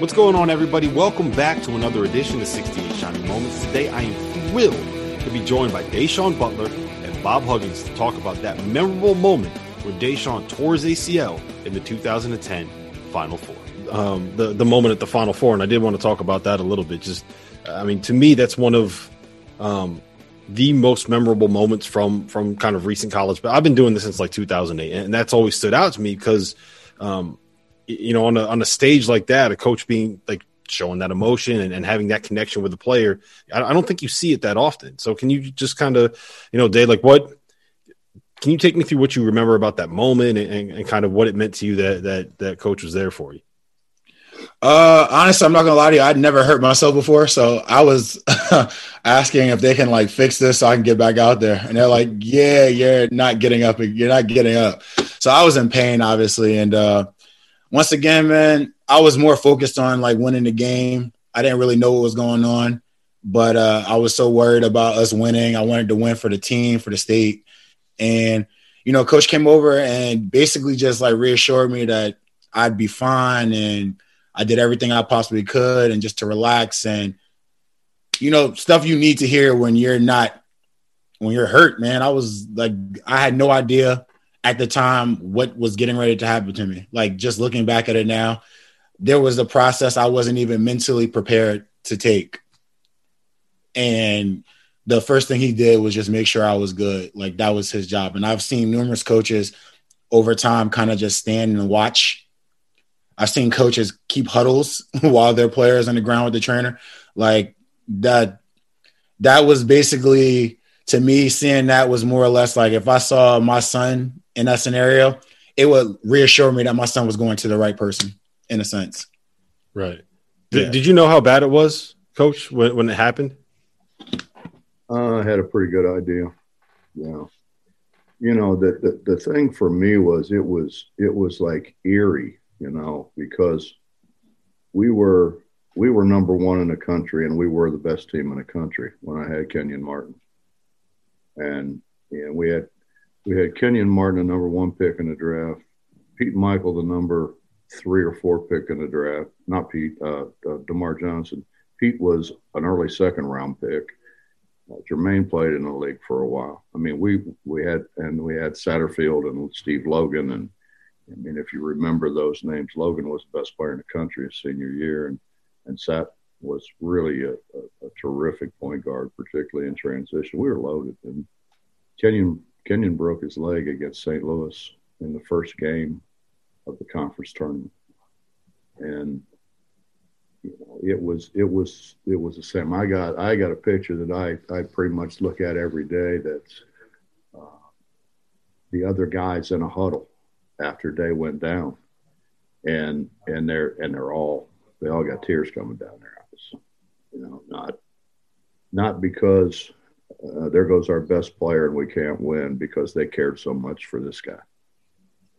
What's going on, everybody? Welcome back to another edition of 68 Shining Moments. Today, I am thrilled to be joined by Da'Sean Butler and Bob Huggins to talk about that memorable moment where Da'Sean tore his ACL in the 2010 Final Four. Um, the the moment at the Final Four, and I did want to talk about that a little bit. Just, I mean, to me, that's one of um, the most memorable moments from from kind of recent college. But I've been doing this since like 2008, and that's always stood out to me because, um, you know, on a on a stage like that, a coach being like showing that emotion and, and having that connection with the player, I, I don't think you see it that often. So, can you just kind of, you know, Dave, like what? Can you take me through what you remember about that moment and, and, and kind of what it meant to you that that that coach was there for you? Uh, honestly, I'm not gonna lie to you. I'd never hurt myself before, so I was asking if they can like fix this so I can get back out there, and they're like, "Yeah, you're not getting up. You're not getting up." So I was in pain, obviously, and uh, once again, man, I was more focused on like winning the game. I didn't really know what was going on, but uh, I was so worried about us winning. I wanted to win for the team, for the state, and you know, coach came over and basically just like reassured me that I'd be fine and I did everything I possibly could and just to relax and you know stuff you need to hear when you're not when you're hurt, man. I was like I had no idea at the time what was getting ready to happen to me. Like just looking back at it now, there was a process I wasn't even mentally prepared to take. And the first thing he did was just make sure I was good. Like that was his job. And I've seen numerous coaches over time kind of just stand and watch I've seen coaches keep huddles while their players on the ground with the trainer. Like that, that was basically to me seeing that was more or less like if I saw my son in that scenario, it would reassure me that my son was going to the right person in a sense. Right. Did, yeah. did you know how bad it was, coach, when, when it happened? Uh, I had a pretty good idea. Yeah. You know, the, the, the thing for me was it was, it was like eerie you know, because we were we were number one in the country and we were the best team in the country when I had Kenyon Martin. And and we had we had Kenyon Martin, the number one pick in the draft, Pete Mickeal, the number three or four pick in the draft. Not Pete, uh, uh, DerMarr Johnson. Pete was an early second round pick. Uh, Jermaine played in the league for a while. I mean, we we had and we had Satterfield and Steve Logan and I mean, if you remember those names, Logan was the best player in the country his senior year, and and Sat was really a, a, a terrific point guard, particularly in transition. We were loaded, and Kenyon Kenyon broke his leg against St. Louis in the first game of the conference tournament, and you know, it was it was it was the same. I got I got a picture that I I pretty much look at every day. That's uh, the other guys in a huddle after day went down, and and they're and they're all they all got tears coming down their eyes. You know, not not because uh, there goes our best player and we can't win because they cared so much for this guy,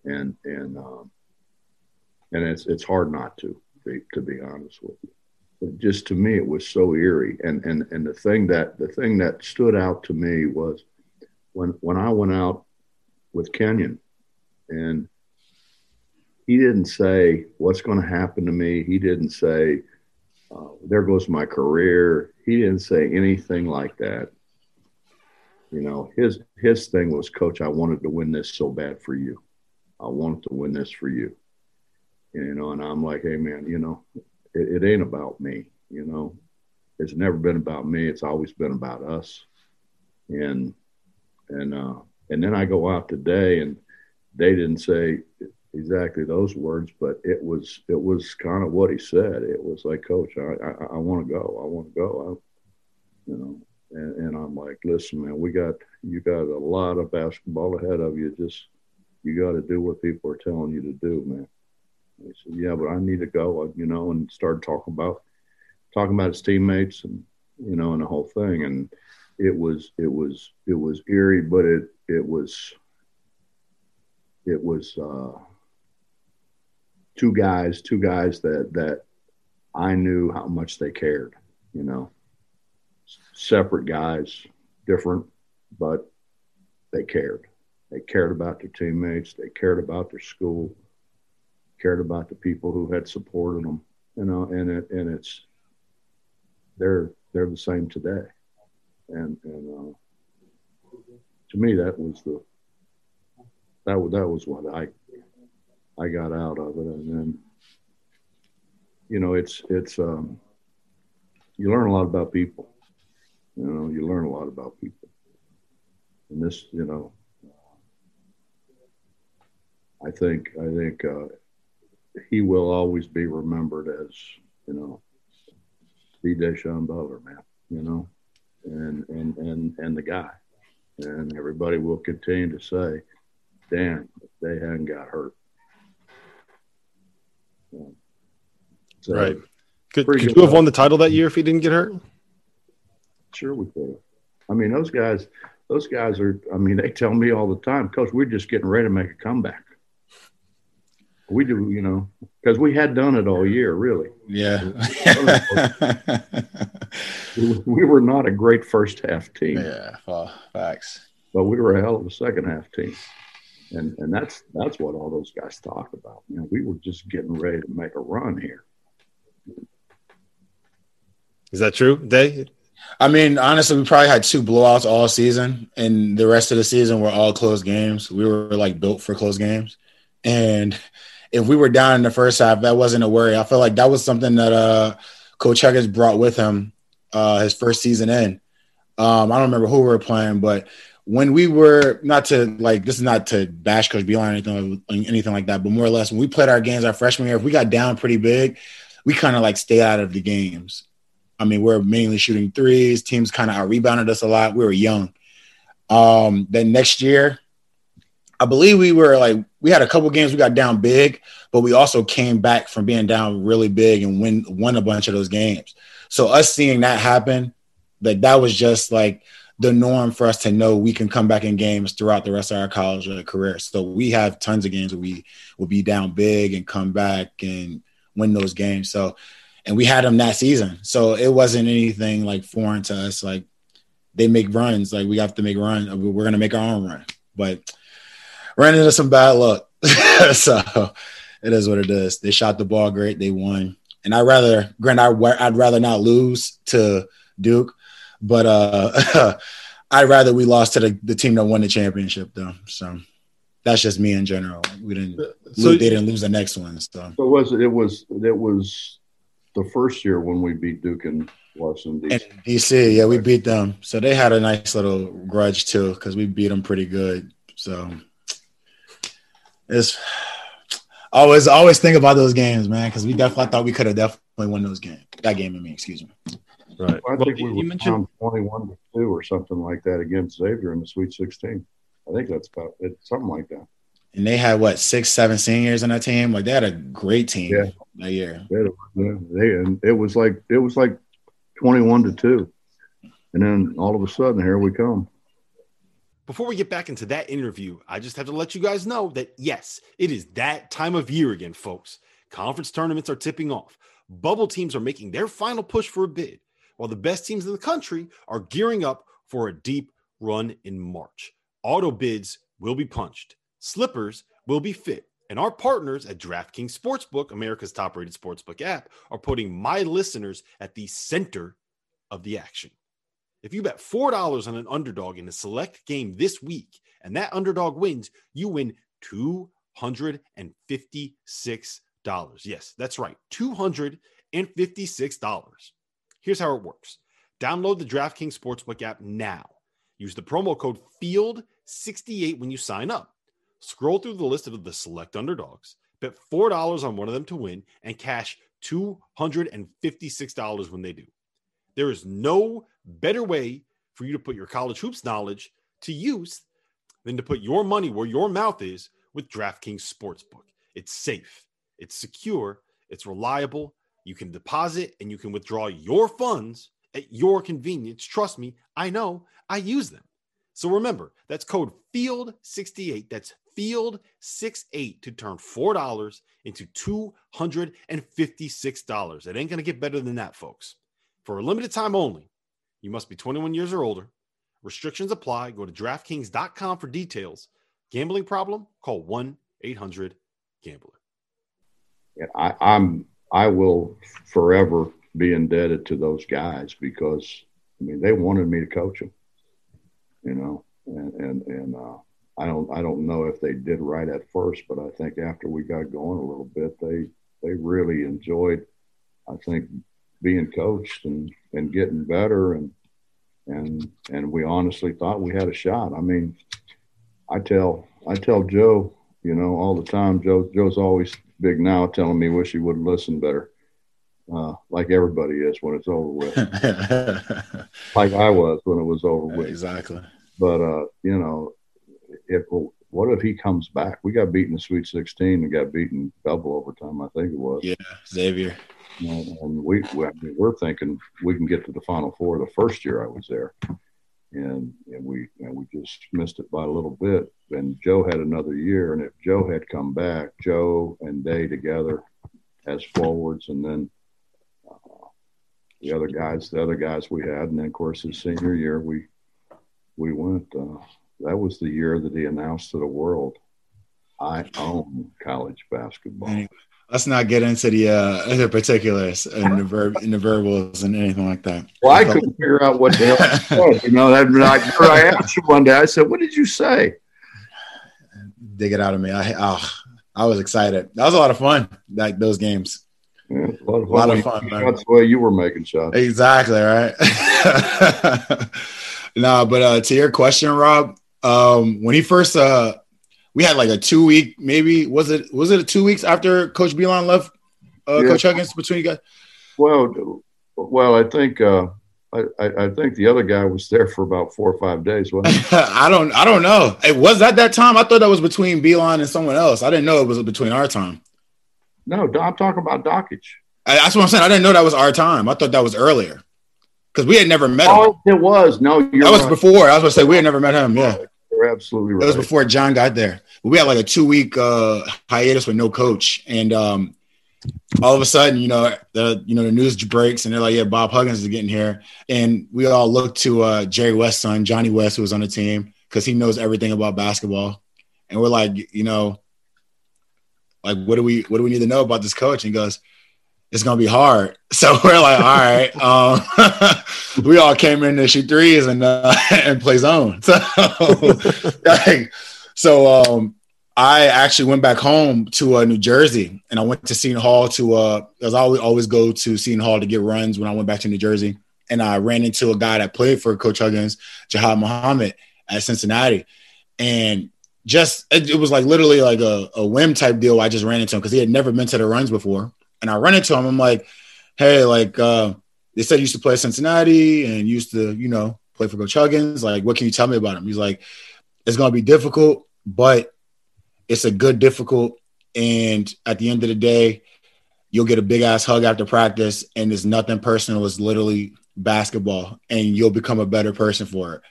and and um, and it's it's hard not to be, to be honest with you. But just to me, it was so eerie, and and and the thing that the thing that stood out to me was when when I went out with Kenyon, and he didn't say what's going to happen to me. He didn't say uh, there goes my career. He didn't say anything like that. You know, his his thing was, Coach, I wanted to win this so bad for you. I wanted to win this for you. You know, and I'm like, hey man, you know, it, it ain't about me. You know, it's never been about me. It's always been about us. And and uh, and then I go out today, and they didn't say exactly those words, but it was it was kind of what he said. It was like, Coach, I I, I want to go. I want to go. I, you know, and, and I'm like, listen, man, we got you got a lot of basketball ahead of you. Just you got to do what people are telling you to do, man. And he said, yeah, but I need to go. You know, and started talking about talking about his teammates and you know and the whole thing and it was it was it was eerie but it it was it was uh two guys, two guys that that I knew how much they cared. You know, separate guys, different, but they cared. They cared about their teammates. They cared about their school. Cared about the people who had supported them, you know, and it and it's they're they're the same today, and and uh, to me that was the that was that was what I I got out of it, and then you know it's it's um, you learn a lot about people, you know, you learn a lot about people, and this you know I think I think uh, he will always be remembered as you know the Da'Sean Butler man, you know, and and and and the guy, and everybody will continue to say, "Dan, they hadn't got hurt." So, right. Could, could you have won the title that year if he didn't get hurt? Sure, we could. I mean, those guys, those guys are. I mean, they tell me all the time, Coach, we're just getting ready to make a comeback we do, you know, because we had done it all year, really. Yeah. we were not a great first half team. Yeah, well, facts. But we were a hell of a second half team. And and that's that's what all those guys talk about. You know, we were just getting ready to make a run here. Is that true, Day? I mean, honestly, we probably had two blowouts all season, and the rest of the season were all close games. We were like built for close games, and if we were down in the first half, that wasn't a worry. I feel like that was something that uh, Coach Huggins brought with him uh, his first season in. Um, I don't remember who we were playing, but when we were not to like this is not to bash Coach Beilein or anything, anything like that, but more or less when we played our games our freshman year, if we got down pretty big, we kind of like stay out of the games. I mean, we're mainly shooting threes. Teams kind of out rebounded us a lot. We were young. Um, then next year, I believe we were like we had a couple games we got down big, but we also came back from being down really big and win won a bunch of those games. So us seeing that happen, like that was just like the norm for us to know we can come back in games throughout the rest of our college career. So we have tons of games where we will be down big and come back and win those games. So and we had them that season. So it wasn't anything like foreign to us. Like they make runs, like we have to make run. We're gonna make our own run. But ran into some bad luck. so it is what it is. They shot the ball great. They won. And I rather, Grant, I, I'd rather not lose to Duke, but uh, I'd rather we lost to the, the team that won the championship, though. So that's just me in general. We didn't. So lose, they didn't lose the next one. So, so was it was it was the first year when we beat Duke in Washington DC. In DC, yeah, we beat them. So they had a nice little grudge too because we beat them pretty good. So it's always always think about those games, man, because we definitely thought we could have definitely won those games. That game, I mean, excuse me. Right. Well, I think well, we were mentioned twenty-one to two or something like that against Xavier in the Sweet Sixteen. I think that's about it, something like that. And they had what six, seven seniors on that team. Like they had a great team yeah. That year. Yeah, they, and it was like it was like twenty-one to two, and then all of a sudden here we come. Before we get back into that interview, I just have to let you guys know that yes, it is that time of year again, folks. Conference tournaments are tipping off. Bubble teams are making their final push for a bid, while the best teams in the country are gearing up for a deep run in March. Auto bids will be punched, slippers will be fit, and our partners at DraftKings Sportsbook, America's top rated sportsbook app, are putting my listeners at the center of the action. If you bet $4 on an underdog in a select game this week and that underdog wins, you win $256. Yes, that's right. $256. Here's how it works download the DraftKings Sportsbook app now. Use the promo code FIELD68 when you sign up. Scroll through the list of the select underdogs, bet $4 on one of them to win, and cash $256 when they do. There is no better way for you to put your college hoops knowledge to use than to put your money where your mouth is with DraftKings Sportsbook. It's safe, it's secure, it's reliable. You can deposit and you can withdraw your funds at your convenience. Trust me, I know, I use them. So remember, that's code FIELD68. That's FIELD68 to turn $4 into $256. It ain't going to get better than that, folks. For a limited time only, you must be 21 years or older. Restrictions apply. Go to DraftKings.com for details. Gambling problem? Call 1 800 Gambler. Yeah, I, I'm I will forever be indebted to those guys because I mean they wanted me to coach them, you know, and and and uh, I don't I don't know if they did right at first, but I think after we got going a little bit, they they really enjoyed, I think, being coached and and getting better and and and we honestly thought we had a shot. I mean, I tell I tell Joe, you know, all the time. Joe Joe's always big now, telling me wish he would listen better, uh, like everybody is when it's over with, like I was when it was over with. Exactly. But uh, you know, if what if he comes back? We got beaten in the Sweet 16 and got beaten double overtime, I think it was. Yeah, Xavier. And, and we, we I mean, we're thinking we can get to the Final Four the first year I was there, and and we and we just missed it by a little bit. And Joe had another year, and if Joe had come back, Joe and Day together as forwards, and then the other guys, the other guys we had, and then of course his senior year we we went. Uh, that was the year that he announced to the world, "I own college basketball." let's not get into the uh, the particulars and the verb in the verbals and anything like that. Well, I couldn't figure out what the hell said. You know, that I, I asked you one day. I said, "What did you say?" Dig it out of me. I oh, I was excited. That was a lot of fun. Like those games. Yeah, a lot of fun. Lot of fun that's the way you were making shots. Exactly right. no, but uh, to your question, Rob, um, when he first uh, we had like a two week, maybe was it was it a two weeks after Coach Beilein left, uh, yeah. Coach Huggins between you guys? Well, well, I think uh, I, I think the other guy was there for about four or five days. I don't I don't know. It was at that time. I thought that was between Beilein and someone else. I didn't know it was between our time. No, I'm talking about Dakich. That's what I'm saying. I didn't know that was our time. I thought that was earlier because we had never met him. Oh, it was. No, that was right. before. I was going to say we had never met him. Yeah. You're absolutely right. It was before John got there. We had like a two week uh, hiatus with no coach, and um, all of a sudden, you know, the you know the news breaks, and they're like, "Yeah, Bob Huggins is getting here," and we all look to uh, Jerry West's son, Johnny West, who was on the team, because he knows everything about basketball, and we're like, you know, like what do we what do we need to know about this coach? And goes, it's gonna be hard. So we're like, all right. Um, we all came in to shoot threes and uh, and play zone. So, like, so um, I actually went back home to uh, New Jersey and I went to Seton Hall to uh, as I always always go to Seton Hall to get runs when I went back to New Jersey. And I ran into a guy that played for Coach Huggins, Jihad Muhammad at Cincinnati, and just it, was like literally like a, a whim type deal. I just ran into him because he had never been to the runs before and I run into him. I'm like, hey, like uh, they said you used to play Cincinnati and used to, you know, play for Coach Huggins. Like, what can you tell me about him? He's like, it's gonna be difficult, but it's a good difficult. And at the end of the day, you'll get a big ass hug after practice, and it's nothing personal. It's literally basketball, and you'll become a better person for it.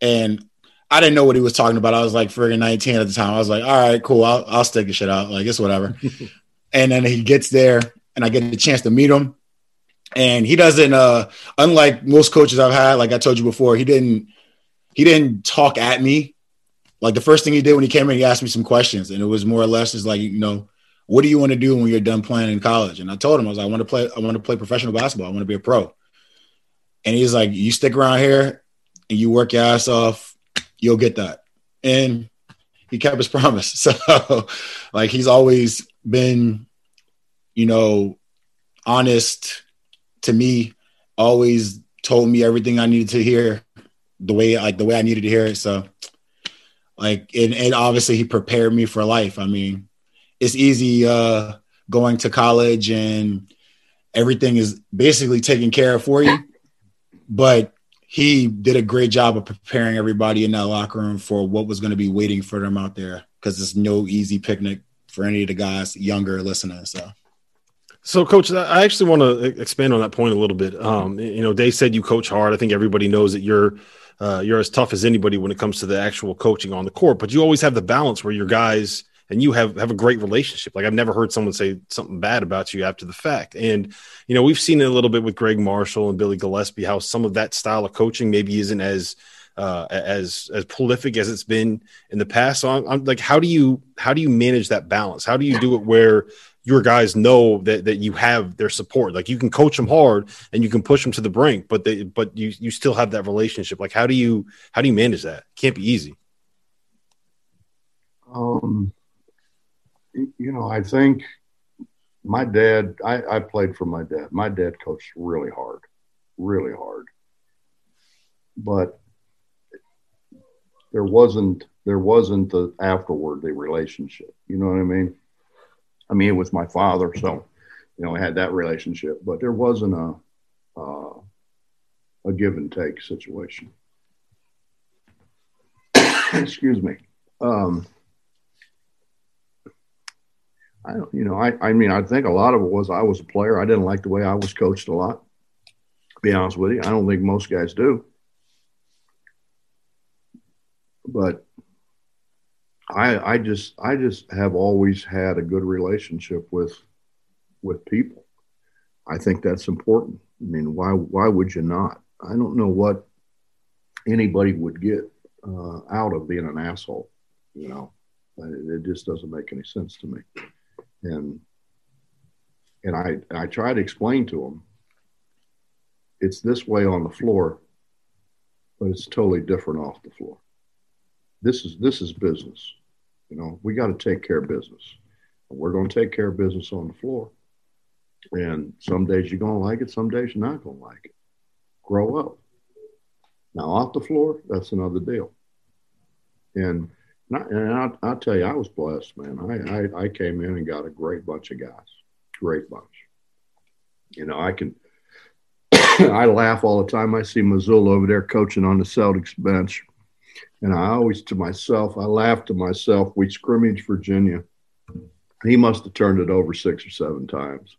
And I didn't know what he was talking about. I was like friggin' 19 at the time. I was like, all right, cool. I'll, I'll stick the shit out. Like, it's whatever. and then he gets there and I get the chance to meet him. And he doesn't uh unlike most coaches I've had, like I told you before, he didn't he didn't talk at me. Like the first thing he did when he came in, he asked me some questions, and it was more or less just like, you know, what do you want to do when you're done playing in college? And I told him, I was like, I want to play, I want to play professional basketball. I want to be a pro. And he's like, you stick around here and you work your ass off, you'll get that. And he kept his promise. So like he's always been, you know, honest to me, always told me everything I needed to hear the way like the way I needed to hear it. So like and, and obviously he prepared me for life. I mean, it's easy uh going to college and everything is basically taken care of for you. But he did a great job of preparing everybody in that locker room for what was going to be waiting for them out there because it's no easy picnic for any of the guys younger listening. So. So, coach, I actually want to expand on that point a little bit. Um, you know, Dave said you coach hard. I think everybody knows that you're uh, you're as tough as anybody when it comes to the actual coaching on the court. But you always have the balance where your guys and you have have a great relationship. Like I've never heard someone say something bad about you after the fact. And you know, we've seen it a little bit with Gregg Marshall and Billy Gillispie how some of that style of coaching maybe isn't as uh, as as prolific as it's been in the past. So I'm, I'm, like, how do you how do you manage that balance? How do you do it where your guys know that that you have their support. Like you can coach them hard and you can push them to the brink, but they but you you still have that relationship. Like how do you how do you manage that? can't be easy. Um, you know, I think my dad. I, I played for my dad. My dad coached really hard, really hard, but there wasn't there wasn't the afterward the relationship. You know what I mean? I mean, it was my father, so you know, I had that relationship, but there wasn't a uh, a give and take situation. Excuse me. Um, I don't, you know, I, I mean, I think a lot of it was I was a player. I didn't like the way I was coached a lot. Be honest with you, I don't think most guys do. But I, I just, I just have always had a good relationship with, with people. I think that's important. I mean, why, why would you not? I don't know what anybody would get uh, out of being an asshole. You know, it just doesn't make any sense to me and and I I try to explain to them it's this way on the floor, but it's totally different off the floor. This is this is business. You know, we got to take care of business. And We're going to take care of business on the floor. And some days you're going to like it, some days you're not going to like it. Grow up. Now, off the floor, that's another deal. And and I'll, I'll, tell you, I was blessed, man. I, I, I came in and got a great bunch of guys, great bunch. You know, I can, I laugh all the time. I see Mazzulla over there coaching on the Celtics bench. And I always, to myself, I laugh to myself. We scrimmage Virginia. He must have turned it over six or seven times.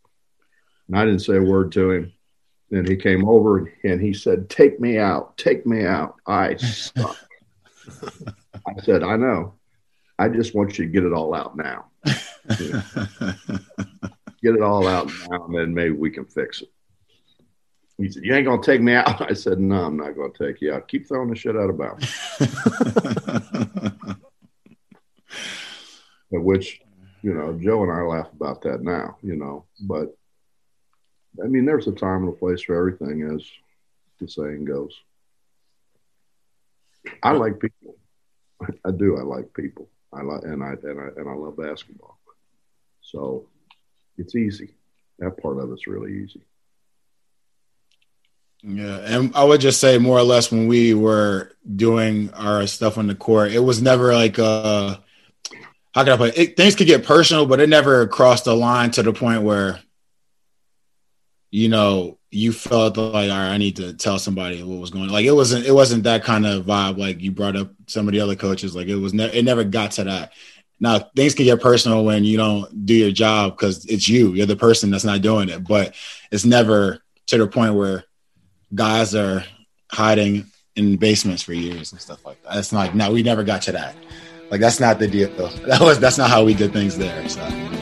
And I didn't say a word to him. Then he came over and he said, Take me out, take me out. I suck. I said, I know. I just want you to get it all out now. get it all out now, and then maybe we can fix it. He said, You ain't going to take me out? I said, No, I'm not going to take you out. Keep throwing the shit out of bounds. At which, you know, Joe and I laugh about that now, you know, but I mean, there's a time and a place for everything, as the saying goes. I like people. I do. I like people. I like and I and I and I love basketball. So it's easy. That part of it's really easy. Yeah, and I would just say more or less when we were doing our stuff on the court, it was never like uh how can I put it? Things could get personal, but it never crossed the line to the point where you know you felt like all right, I need to tell somebody what was going on. Like it wasn't it wasn't that kind of vibe like you brought up some of the other coaches. Like it was ne- it never got to that. Now things can get personal when you don't do your job because it's you. You're the person that's not doing it. But it's never to the point where guys are hiding in basements for years and stuff like that. That's not no, we never got to that. Like that's not the deal. That was that's not how we did things there. So.